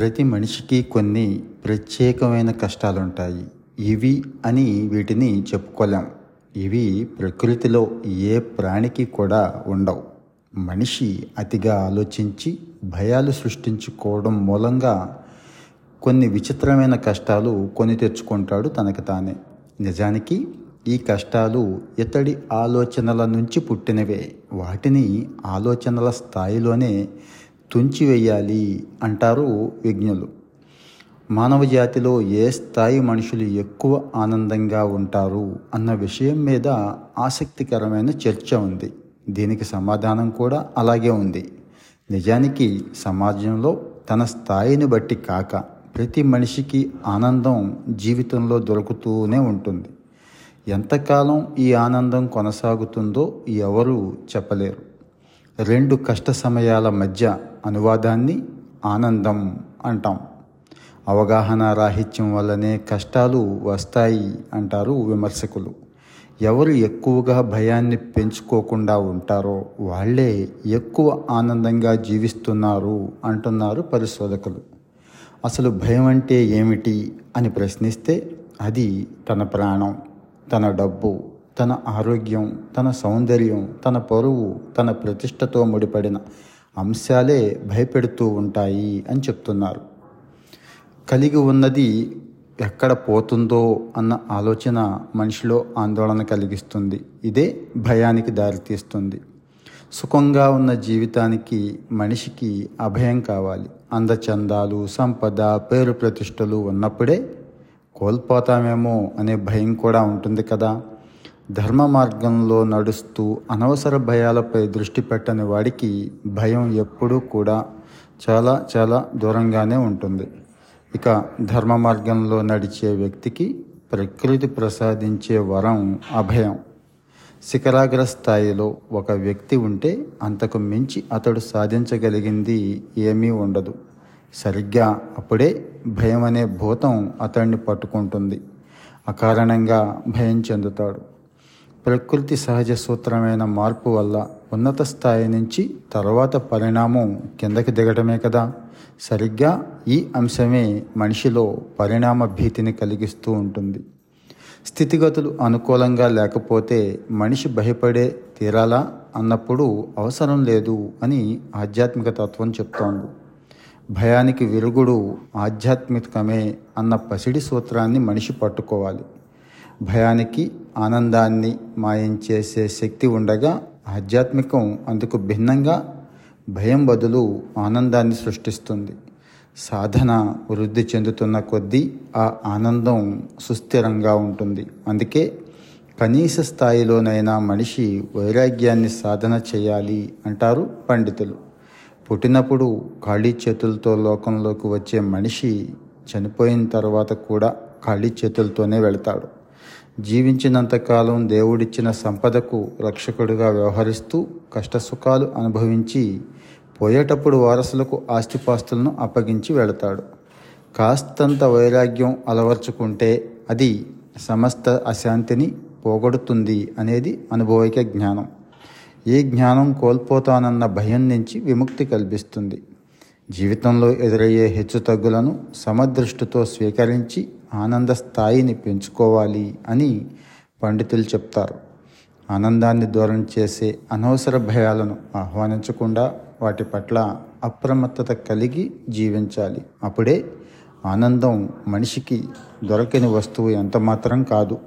ప్రతి మనిషికి కొన్ని ప్రత్యేకమైన కష్టాలుంటాయి. ఇవి అని వీటిని చెప్పుకోలేం. ఇవి ప్రకృతిలో ఏ ప్రాణికి కూడా ఉండవు. మనిషి అతిగా ఆలోచించి భయాలు సృష్టించుకోవడం మూలంగా కొన్ని విచిత్రమైన కష్టాలు కొని తెచ్చుకుంటాడు తనకు తానే. నిజానికి ఈ కష్టాలు ఇతడి ఆలోచనల నుంచి పుట్టినవే. వాటిని ఆలోచనల స్థాయిలోనే తుంచివేయాలి అంటారు విజ్ఞులు. మానవ జాతిలో ఏ స్థాయి మనుషులు ఎక్కువ ఆనందంగా ఉంటారు అన్న విషయం మీద ఆసక్తికరమైన చర్చ ఉంది. దీనికి సమాధానం కూడా అలాగే ఉంది. నిజానికి సమాజంలో తన స్థాయిని బట్టి కాక ప్రతి మనిషికి ఆనందం జీవితంలో దొరుకుతూనే ఉంటుంది. ఎంతకాలం ఈ ఆనందం కొనసాగుతుందో ఎవరూ చెప్పలేరు. రెండు కష్ట సమయాల మధ్య అనువాదాన్ని ఆనందం అంటాం. అవగాహన రాహిత్యం వల్లనే కష్టాలు వస్తాయి అంటారు విమర్శకులు. ఎవరు ఎక్కువగా భయాన్ని పెంచుకోకుండా ఉంటారో వాళ్ళే ఎక్కువ ఆనందంగా జీవిస్తున్నారు అంటున్నారు పరిశోధకులు. అసలు భయం అంటే ఏమిటి అని ప్రశ్నిస్తే అది తన ప్రాణం తన డబ్బు తన ఆరోగ్యం తన సౌందర్యం తన పొరువు తన ప్రతిష్టతో ముడిపడిన అంశాలే భయపెడుతూ ఉంటాయి అని చెప్తున్నారు. కలిగి ఉన్నది ఎక్కడ పోతుందో అన్న ఆలోచన మనిషిలో ఆందోళన కలిగిస్తుంది. ఇదే భయానికి దారితీస్తుంది. సుఖంగా ఉన్న జీవితానికి మనిషికి అభయం కావాలి. అందచందాలు సంపద పేరు ప్రతిష్టలు ఉన్నప్పుడే కోల్పోతామేమో అనే భయం కూడా ఉంటుంది కదా. ధర్మ మార్గంలో నడుస్తూ అనవసర భయాలపై దృష్టి పెట్టని వాడికి భయం ఎప్పుడూ కూడా చాలా చాలా దూరంగానే ఉంటుంది. ఇక ధర్మ మార్గంలో నడిచే వ్యక్తికి ప్రకృతి ప్రసాదించే వరం అభయం. శిఖరాగ్ర స్థాయిలో ఒక వ్యక్తి ఉంటే అంతకు మించి అతడు సాధించగలిగింది ఏమీ ఉండదు. సరిగ్గా అప్పుడే భయం అనే భూతం అతన్ని పట్టుకుంటుంది. అకారణంగా భయం చెందుతాడు. ప్రకృతి సహజ సూత్రమైన మార్పు వల్ల ఉన్నత స్థాయి నుంచి తర్వాత పరిణామం కిందకి దిగటమే కదా. సరిగ్గా ఈ అంశమే మనిషిలో పరిణామ భీతిని కలిగిస్తూ ఉంటుంది. స్థితిగతులు అనుకూలంగా లేకపోతే మనిషి భయపడే తీరాలా అన్నప్పుడు అవసరం లేదు అని ఆధ్యాత్మిక తత్వం చెప్తోంది. భయానికి విరుగుడు ఆధ్యాత్మికమే అన్న పసిడి సూత్రాన్ని మనిషి పట్టుకోవాలి. భయానికి ఆనందాన్ని మాయం చేసే శక్తి ఉండగా ఆధ్యాత్మికం అందుకు భిన్నంగా భయం బదులు ఆనందాన్ని సృష్టిస్తుంది. సాధన వృద్ధి చెందుతున్న కొద్దీ ఆ ఆనందం సుస్థిరంగా ఉంటుంది. అందుకే కనీస స్థాయిలోనైనా మనిషి వైరాగ్యాన్ని సాధన చేయాలి అంటారు పండితులు. పుట్టినప్పుడు ఖాళీ చేతులతో లోకంలోకి వచ్చే మనిషి చనిపోయిన తర్వాత కూడా ఖాళీ చేతులతోనే వెళ్తాడు. జీవించినంతకాలం దేవుడిచ్చిన సంపదకు రక్షకుడిగా వ్యవహరిస్తూ కష్టసుఖాలు అనుభవించి పోయేటప్పుడు వారసులకు ఆస్తిపాస్తులను అప్పగించి వెళతాడు. కాస్తంత వైరాగ్యం అలవర్చుకుంటే అది సమస్త అశాంతిని పోగొడుతుంది అనేది అనుభవిక జ్ఞానం. ఈ జ్ఞానం కోల్పోతానన్న భయం నుంచి విముక్తి కల్పిస్తుంది. జీవితంలో ఎదురయ్యే హెచ్చుతగ్గులను సమదృష్టితో స్వీకరించి ఆనంద స్థాయిని పెంచుకోవాలి అని పండితులు చెప్తారు. ఆనందాన్ని దూరం చేసే అనవసర భయాలను ఆహ్వానించకుండా వాటి పట్ల అప్రమత్తత కలిగి జీవించాలి. అప్పుడే ఆనందం మనిషికి దొరకని వస్తువు ఎంత మాత్రం కాదు.